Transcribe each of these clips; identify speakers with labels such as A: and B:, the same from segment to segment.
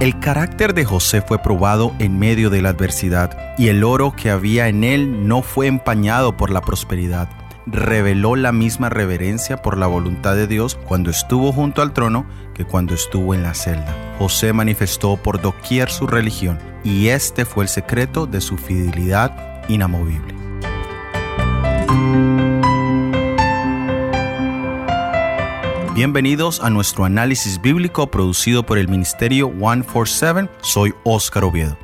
A: El carácter de José fue probado en medio de la adversidad, y el oro que había en él no fue empañado por la prosperidad. Reveló la misma reverencia por la voluntad de Dios cuando estuvo junto al trono que cuando estuvo en la celda. José manifestó por doquier su religión, y este fue el secreto de su fidelidad inamovible. Bienvenidos a nuestro análisis bíblico producido por el Ministerio 147. Soy Óscar Oviedo.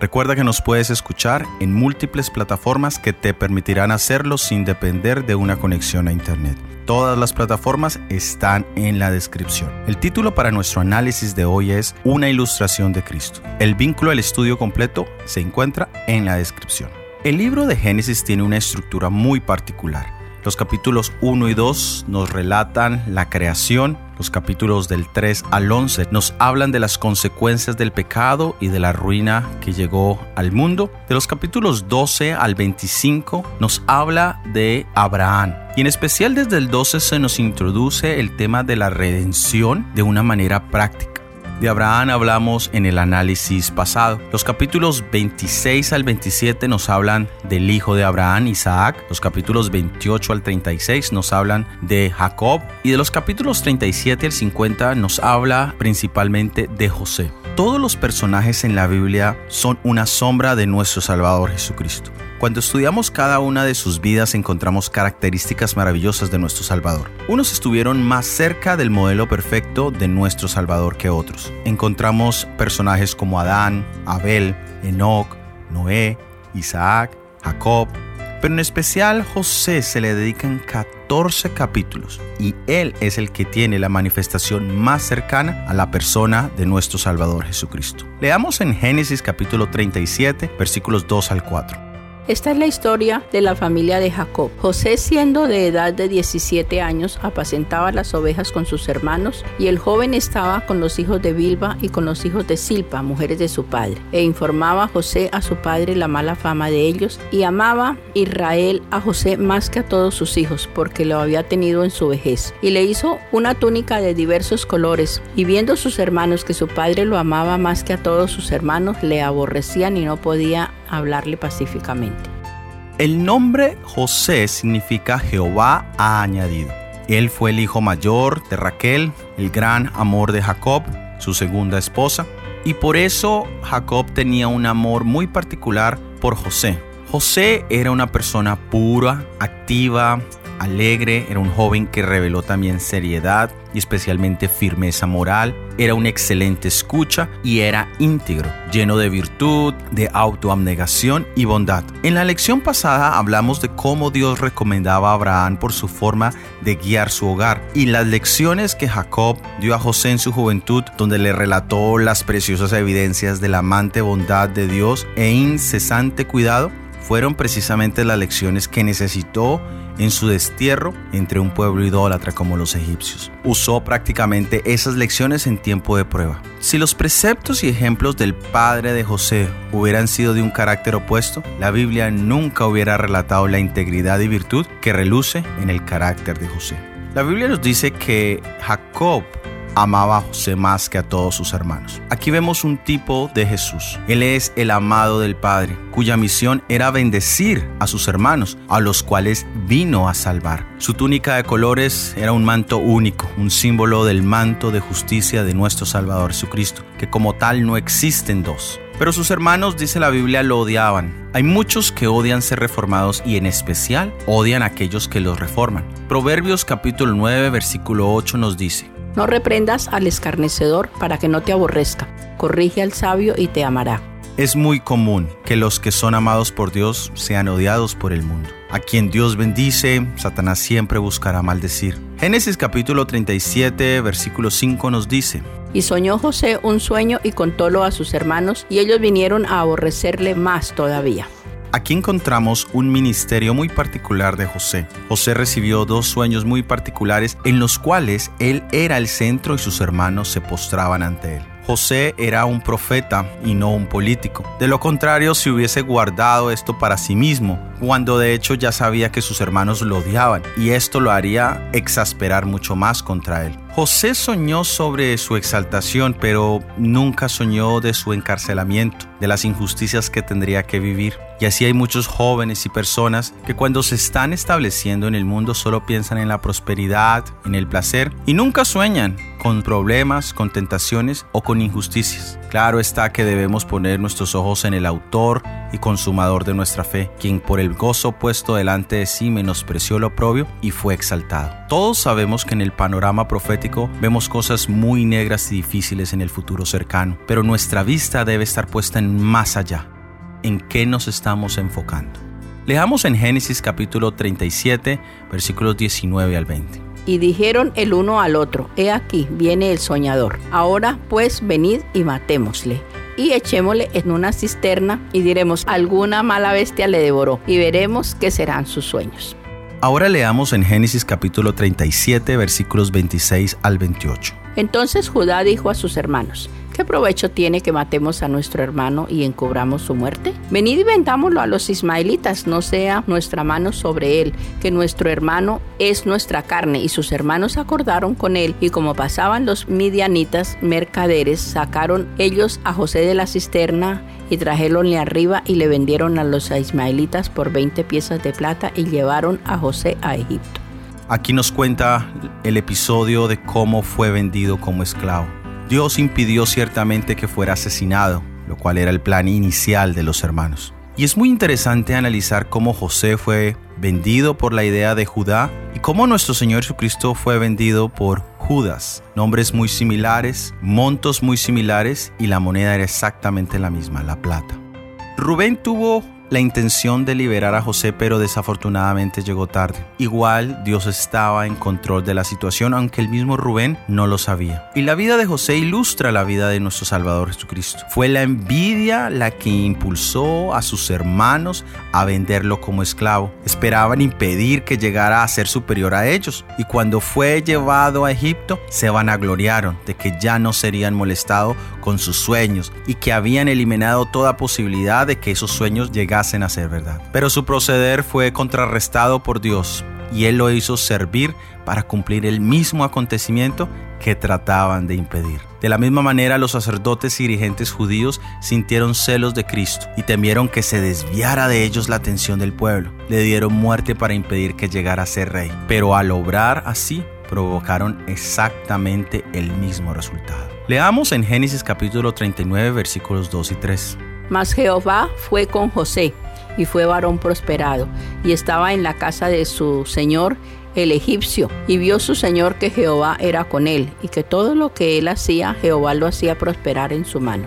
A: Recuerda que nos puedes escuchar en múltiples plataformas que te permitirán hacerlo sin depender de una conexión a Internet. Todas las plataformas están en la descripción. El título para nuestro análisis de hoy es Una ilustración de Cristo. El vínculo al estudio completo se encuentra en la descripción. El libro de Génesis tiene una estructura muy particular. Los capítulos 1 y 2 nos relatan la creación, los capítulos del 3 al 11 nos hablan de las consecuencias del pecado y de la ruina que llegó al mundo. De los capítulos 12 al 25 nos habla de Abraham. Y en especial desde el 12 se nos introduce el tema de la redención de una manera práctica. De Abraham hablamos en el análisis pasado. Los capítulos 26 al 27 nos hablan del hijo de Abraham, Isaac. Los capítulos 28 al 36 nos hablan de Jacob. Y de los capítulos 37 al 50 nos habla principalmente de José. Todos los personajes en la Biblia son una sombra de nuestro Salvador Jesucristo. Cuando estudiamos cada una de sus vidas encontramos características maravillosas de nuestro Salvador. Unos estuvieron más cerca del modelo perfecto de nuestro Salvador que otros. Encontramos personajes como Adán, Abel, Enoch, Noé, Isaac, Jacob, pero en especial José se le dedican 14 capítulos y él es el que tiene la manifestación más cercana a la persona de nuestro Salvador Jesucristo. Leamos en Génesis capítulo 37 versículos 2 al 4.
B: Esta es la historia de la familia de Jacob. José, siendo de edad de 17 años, apacentaba las ovejas con sus hermanos, y el joven estaba con los hijos de Bilba y con los hijos de Silpa, mujeres de su padre. E informaba José a su padre la mala fama de ellos, y amaba Israel a José más que a todos sus hijos, porque lo había tenido en su vejez. Y le hizo una túnica de diversos colores, y viendo sus hermanos que su padre lo amaba más que a todos sus hermanos, le aborrecían y no podía hablarle pacíficamente.
A: El nombre José significa Jehová ha añadido. Él fue el hijo mayor de Raquel, el gran amor de Jacob, su segunda esposa, y por eso Jacob tenía un amor muy particular por José. José era una persona pura, activa, alegre, era un joven que reveló también seriedad y especialmente firmeza moral, era una excelente escucha y era íntegro, lleno de virtud, de autoabnegación y bondad. En la lección pasada hablamos de cómo Dios recomendaba a Abraham por su forma de guiar su hogar y las lecciones que Jacob dio a José en su juventud, donde le relató las preciosas evidencias de la amante bondad de Dios e incesante cuidado, fueron precisamente las lecciones que necesitó en su destierro entre un pueblo idólatra como los egipcios. Usó prácticamente esas lecciones en tiempo de prueba. Si los preceptos y ejemplos del padre de José hubieran sido de un carácter opuesto, la Biblia nunca hubiera relatado la integridad y virtud que reluce en el carácter de José. La Biblia nos dice que Jacob amaba a José más que a todos sus hermanos. Aquí vemos un tipo de Jesús. Él es el amado del Padre, cuya misión era bendecir a sus hermanos, a los cuales vino a salvar. Su túnica de colores era un manto único, un símbolo del manto de justicia de nuestro Salvador Jesucristo, que como tal no existen dos. Pero sus hermanos, dice la Biblia, lo odiaban. Hay muchos que odian ser reformados y en especial odian a aquellos que los reforman. Proverbios capítulo 9 versículo 8 nos dice,
B: no reprendas al escarnecedor para que no te aborrezca. Corrige al sabio y te amará.
A: Es muy común que los que son amados por Dios sean odiados por el mundo. A quien Dios bendice, Satanás siempre buscará maldecir. Génesis capítulo 37, versículo 5 nos dice,
B: Y soñó José un sueño y contólo a sus hermanos, y ellos vinieron a aborrecerle más todavía.
A: Aquí encontramos un ministerio muy particular de José. José recibió dos sueños muy particulares en los cuales él era el centro y sus hermanos se postraban ante él. José era un profeta y no un político. De lo contrario, si hubiese guardado esto para sí mismo, cuando de hecho ya sabía que sus hermanos lo odiaban, y esto lo haría exasperar mucho más contra él. José soñó sobre su exaltación, pero nunca soñó de su encarcelamiento, de las injusticias que tendría que vivir. Y así hay muchos jóvenes y personas que cuando se están estableciendo en el mundo solo piensan en la prosperidad, en el placer y nunca sueñan con problemas, con tentaciones o con injusticias. Claro está que debemos poner nuestros ojos en el autor y consumador de nuestra fe, quien por el gozo puesto delante de sí menospreció lo propio y fue exaltado. Todos sabemos que en el panorama profético vemos cosas muy negras y difíciles en el futuro cercano, pero nuestra vista debe estar puesta en más allá. ¿En qué nos estamos enfocando? Leamos en Génesis capítulo 37, versículos 19 al 20.
B: Y dijeron el uno al otro, He aquí, viene el soñador. Ahora pues venid y matémosle y echémosle en una cisterna y diremos, alguna mala bestia le devoró y veremos qué serán sus sueños.
A: Ahora leamos en Génesis capítulo 37 versículos 26 al 28.
B: Entonces Judá dijo a sus hermanos, ¿Qué provecho tiene que matemos a nuestro hermano y encubramos su muerte? Venid y vendámoslo a los ismaelitas, no sea nuestra mano sobre él, que nuestro hermano es nuestra carne. Y sus hermanos acordaron con él, y como pasaban los midianitas mercaderes, sacaron ellos a José de la cisterna y trajeronle arriba y le vendieron a los ismaelitas por 20 piezas de plata y llevaron a José a Egipto.
A: Aquí nos cuenta el episodio de cómo fue vendido como esclavo. Dios impidió ciertamente que fuera asesinado, lo cual era el plan inicial de los hermanos. Y es muy interesante analizar cómo José fue vendido por la idea de Judá y cómo nuestro Señor Jesucristo fue vendido por Judas. Nombres muy similares, montos muy similares y la moneda era exactamente la misma, la plata. Rubén tuvo la intención de liberar a José, pero desafortunadamente llegó tarde. Igual Dios estaba en control de la situación, aunque el mismo Rubén no lo sabía. Y la vida de José ilustra la vida de nuestro Salvador Jesucristo. Fue la envidia la que impulsó a sus hermanos a venderlo como esclavo. Esperaban impedir que llegara a ser superior a ellos. Y cuando fue llevado a Egipto, se vanagloriaron de que ya no serían molestados con sus sueños y que habían eliminado toda posibilidad de que esos sueños llegaran a ser verdad. Pero su proceder fue contrarrestado por Dios y Él lo hizo servir para cumplir el mismo acontecimiento que trataban de impedir. De la misma manera, los sacerdotes y dirigentes judíos sintieron celos de Cristo y temieron que se desviara de ellos la atención del pueblo. Le dieron muerte para impedir que llegara a ser rey. Pero al obrar así, provocaron exactamente el mismo resultado. Leamos en Génesis capítulo 39 versículos 2 y 3.
B: Mas Jehová fue con José, y fue varón prosperado, y estaba en la casa de su señor el egipcio, y vio su señor que Jehová era con él, y que todo lo que él hacía, Jehová lo hacía prosperar en su mano.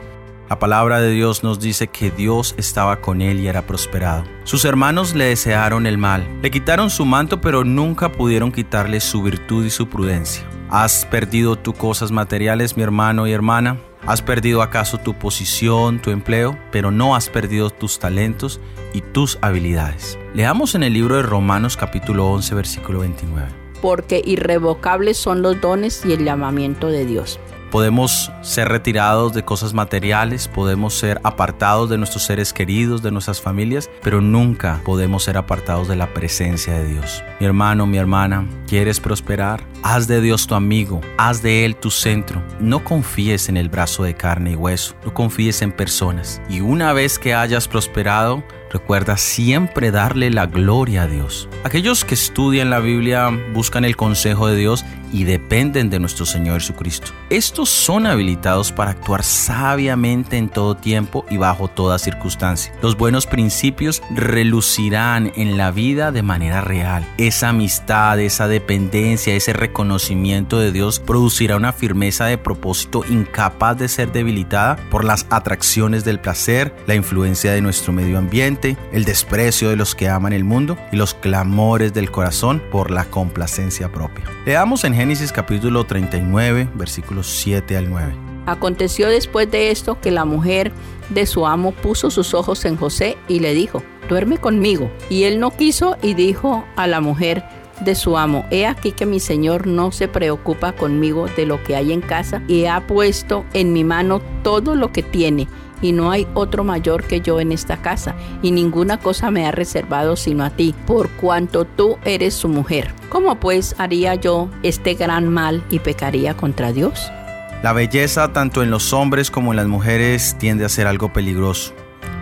A: La palabra de Dios nos dice que Dios estaba con él y era prosperado. Sus hermanos le desearon el mal, le quitaron su manto, pero nunca pudieron quitarle su virtud y su prudencia. ¿Has perdido tus cosas materiales, mi hermano y hermana? ¿Has perdido acaso tu posición, tu empleo, pero no has perdido tus talentos y tus habilidades? Leamos en el libro de Romanos capítulo 11 versículo 29.
B: Porque irrevocables son los dones y el llamamiento de Dios.
A: Podemos ser retirados de cosas materiales, podemos ser apartados de nuestros seres queridos, de nuestras familias, pero nunca podemos ser apartados de la presencia de Dios. Mi hermano, mi hermana, ¿quieres prosperar? Haz de Dios tu amigo, haz de Él tu centro. No confíes en el brazo de carne y hueso, no confíes en personas. Y una vez que hayas prosperado, Recuerda siempre darle la gloria a Dios. Aquellos que estudian la Biblia buscan el consejo de Dios y dependen de nuestro Señor Jesucristo. Estos son habilitados para actuar sabiamente en todo tiempo y bajo toda circunstancia. Los buenos principios relucirán en la vida de manera real. Esa amistad, esa dependencia, ese reconocimiento de Dios producirá una firmeza de propósito incapaz de ser debilitada por las atracciones del placer, la influencia de nuestro medio ambiente, el desprecio de los que aman el mundo y los clamores del corazón por la complacencia propia. Leamos en Génesis capítulo 39, versículos 7 al 9.
B: Aconteció después de esto que la mujer de su amo puso sus ojos en José y le dijo, duerme conmigo. Y él no quiso y dijo a la mujer de su amo, he aquí que mi señor no se preocupa conmigo de lo que hay en casa y ha puesto en mi mano todo lo que tiene y no hay otro mayor que yo en esta casa, y ninguna cosa me ha reservado sino a ti, por cuanto tú eres su mujer. ¿Cómo pues haría yo este gran mal y pecaría contra Dios?
A: La belleza tanto en los hombres como en las mujeres tiende a ser algo peligroso,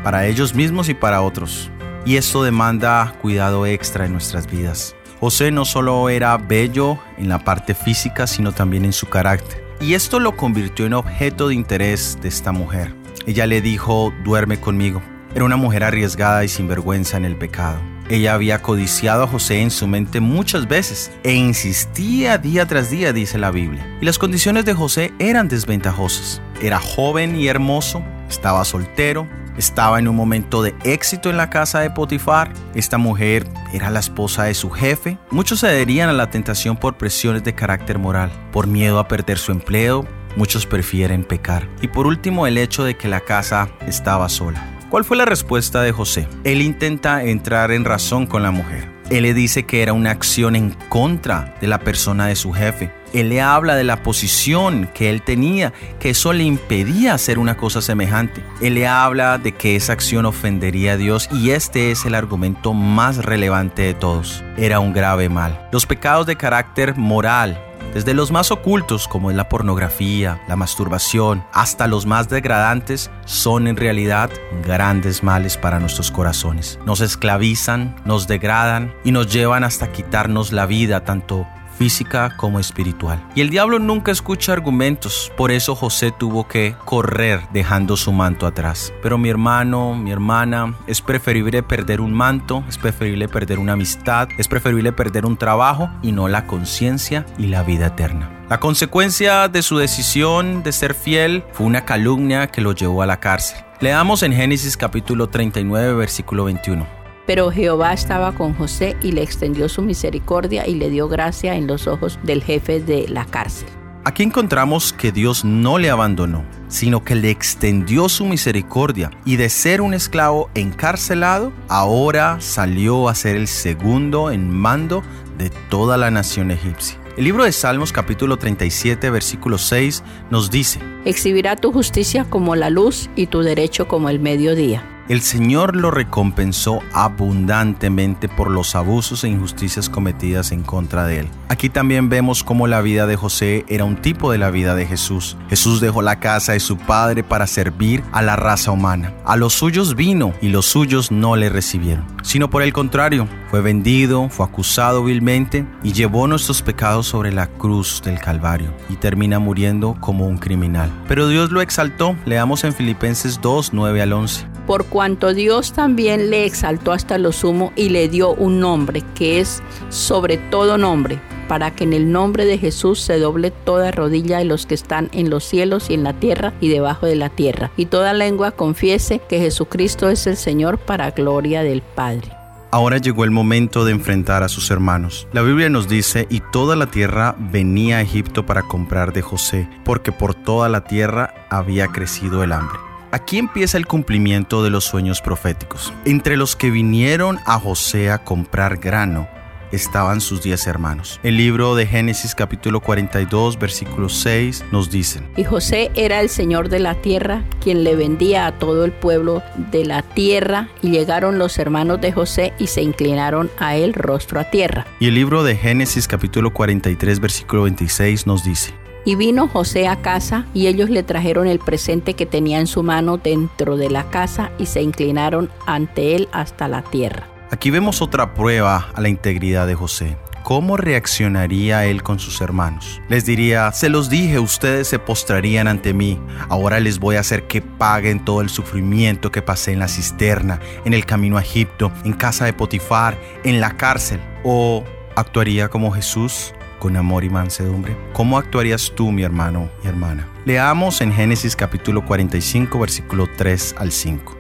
A: para ellos mismos y para otros. Y esto demanda cuidado extra en nuestras vidas. José no solo era bello en la parte física, sino también en su carácter. Y esto lo convirtió en objeto de interés de esta mujer. Ella le dijo, duerme conmigo. Era una mujer arriesgada y sin vergüenza en el pecado. Ella había codiciado a José en su mente muchas veces e insistía día tras día, dice la Biblia. Y las condiciones de José eran desventajosas. Era joven y hermoso, estaba soltero, estaba en un momento de éxito en la casa de Potifar. Esta mujer era la esposa de su jefe. Muchos cederían a la tentación por presiones de carácter moral, por miedo a perder su empleo. Muchos prefieren pecar. Y por último, el hecho de que la casa estaba sola. ¿Cuál fue la respuesta de José? Él intenta entrar en razón con la mujer. Él le dice que era una acción en contra de la persona de su jefe. Él le habla de la posición que él tenía, que eso le impedía hacer una cosa semejante. Él le habla de que esa acción ofendería a Dios y este es el argumento más relevante de todos. Era un grave mal. Los pecados de carácter moral desde los más ocultos como es la pornografía, la masturbación, hasta los más degradantes, son en realidad grandes males para nuestros corazones. Nos esclavizan, nos degradan y nos llevan hasta quitarnos la vida tanto física como espiritual. Y el diablo nunca escucha argumentos, por eso José tuvo que correr dejando su manto atrás. Pero mi hermano, mi hermana, es preferible perder un manto, es preferible perder una amistad, es preferible perder un trabajo y no la conciencia y la vida eterna. La consecuencia de su decisión de ser fiel fue una calumnia que lo llevó a la cárcel. Leamos en Génesis capítulo 39 versículo 21.
B: Pero Jehová estaba con José y le extendió su misericordia y le dio gracia en los ojos del jefe de la cárcel.
A: Aquí encontramos que Dios no le abandonó, sino que le extendió su misericordia y de ser un esclavo encarcelado, ahora salió a ser el segundo en mando de toda la nación egipcia. El libro de Salmos capítulo 37 versículo 6 nos dice,
B: Exhibirá tu justicia como la luz y tu derecho como el mediodía
A: el Señor lo recompensó abundantemente por los abusos e injusticias cometidas en contra de él. Aquí también vemos cómo la vida de José era un tipo de la vida de Jesús. Jesús dejó la casa de su padre para servir a la raza humana. A los suyos vino y los suyos no le recibieron, sino por el contrario, fue vendido, fue acusado vilmente y llevó nuestros pecados sobre la cruz del Calvario y termina muriendo como un criminal. Pero Dios lo exaltó, leamos en Filipenses 2, 9 al 11
B: por cuanto Dios también le exaltó hasta lo sumo y le dio un nombre que es sobre todo nombre, para que en el nombre de Jesús se doble toda rodilla de los que están en los cielos y en la tierra y debajo de la tierra, y toda lengua confiese que Jesucristo es el Señor para gloria del Padre.
A: Ahora llegó el momento de enfrentar a sus hermanos. La Biblia nos dice, y toda la tierra venía a Egipto para comprar de José, porque por toda la tierra había crecido el hambre. Aquí empieza el cumplimiento de los sueños proféticos. Entre los que vinieron a José a comprar grano, estaban sus diez hermanos. El libro de Génesis capítulo 42 versículo 6 nos dice,
B: Y José era el Señor de la tierra, quien le vendía a todo el pueblo de la tierra, y llegaron los hermanos de José y se inclinaron a él rostro a tierra.
A: Y el libro de Génesis capítulo 43 versículo 26 nos dice,
B: y vino José a casa, y ellos le trajeron el presente que tenía en su mano dentro de la casa, y se inclinaron ante él hasta la tierra.
A: Aquí vemos otra prueba a la integridad de José. ¿Cómo reaccionaría él con sus hermanos? Les diría, se los dije, ustedes se postrarían ante mí. Ahora les voy a hacer que paguen todo el sufrimiento que pasé en la cisterna, en el camino a Egipto, en casa de Potifar, en la cárcel. ¿O actuaría como Jesús? Con amor y mansedumbre? ¿Cómo actuarías tú, mi hermano y hermana? Leamos en Génesis capítulo 45, versículo 3 al 5.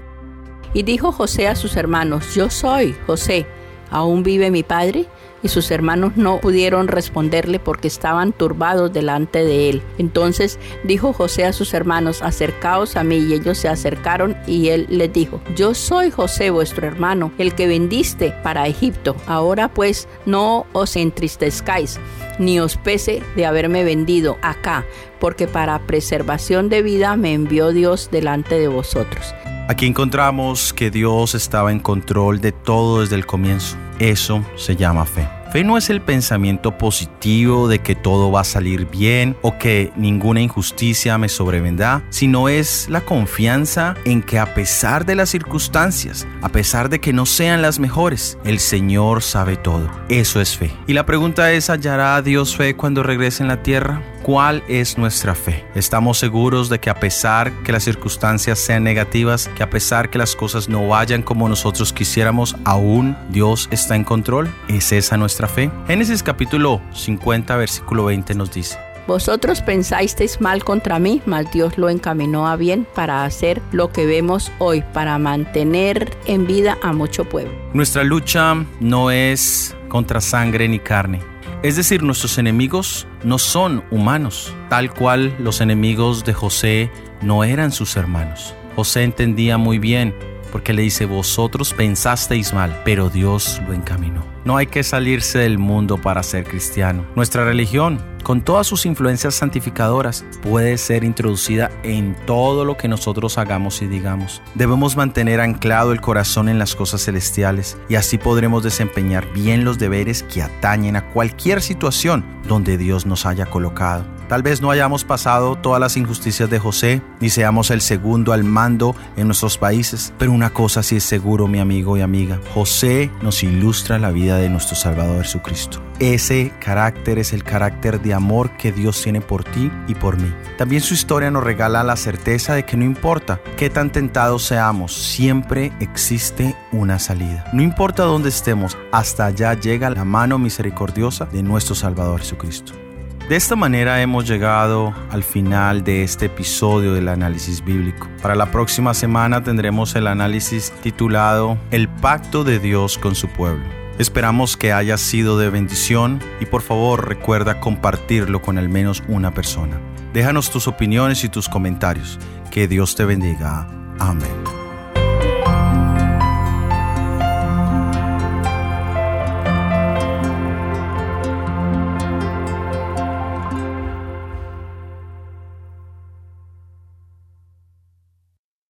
B: Y dijo José a sus hermanos, yo soy José, ¿aún vive mi padre? Y sus hermanos no pudieron responderle porque estaban turbados delante de él. Entonces dijo José a sus hermanos, acercaos a mí y ellos se acercaron y él les dijo, yo soy José vuestro hermano, el que vendiste para Egipto. Ahora pues no os entristezcáis ni os pese de haberme vendido acá, porque para preservación de vida me envió Dios delante de vosotros.
A: Aquí encontramos que Dios estaba en control de todo desde el comienzo. Eso se llama fe. Fe no es el pensamiento positivo de que todo va a salir bien o que ninguna injusticia me sobrevendrá, sino es la confianza en que a pesar de las circunstancias, a pesar de que no sean las mejores, el Señor sabe todo. Eso es fe. Y la pregunta es, ¿hallará Dios fe cuando regrese en la tierra? ¿Cuál es nuestra fe? ¿Estamos seguros de que a pesar que las circunstancias sean negativas, que a pesar que las cosas no vayan como nosotros quisiéramos, aún Dios está en control? ¿Es esa nuestra fe? Génesis capítulo 50 versículo 20 nos dice.
B: Vosotros pensasteis mal contra mí, mas Dios lo encaminó a bien para hacer lo que vemos hoy, para mantener en vida a mucho pueblo.
A: Nuestra lucha no es contra sangre ni carne es decir, nuestros enemigos no son humanos, tal cual los enemigos de José no eran sus hermanos. José entendía muy bien porque le dice, vosotros pensasteis mal, pero Dios lo encaminó. No hay que salirse del mundo para ser cristiano. Nuestra religión con todas sus influencias santificadoras, puede ser introducida en todo lo que nosotros hagamos y digamos. Debemos mantener anclado el corazón en las cosas celestiales y así podremos desempeñar bien los deberes que atañen a cualquier situación donde Dios nos haya colocado. Tal vez no hayamos pasado todas las injusticias de José, ni seamos el segundo al mando en nuestros países, pero una cosa sí es seguro, mi amigo y amiga, José nos ilustra la vida de nuestro Salvador Jesucristo. Ese carácter es el carácter de amor que Dios tiene por ti y por mí. También su historia nos regala la certeza de que no importa qué tan tentados seamos, siempre existe una salida. No importa dónde estemos, hasta allá llega la mano misericordiosa de nuestro Salvador Jesucristo. De esta manera hemos llegado al final de este episodio del análisis bíblico. Para la próxima semana tendremos el análisis titulado El pacto de Dios con su pueblo. Esperamos que haya sido de bendición y por favor recuerda compartirlo con al menos una persona. Déjanos tus opiniones y tus comentarios. Que Dios te bendiga. Amén.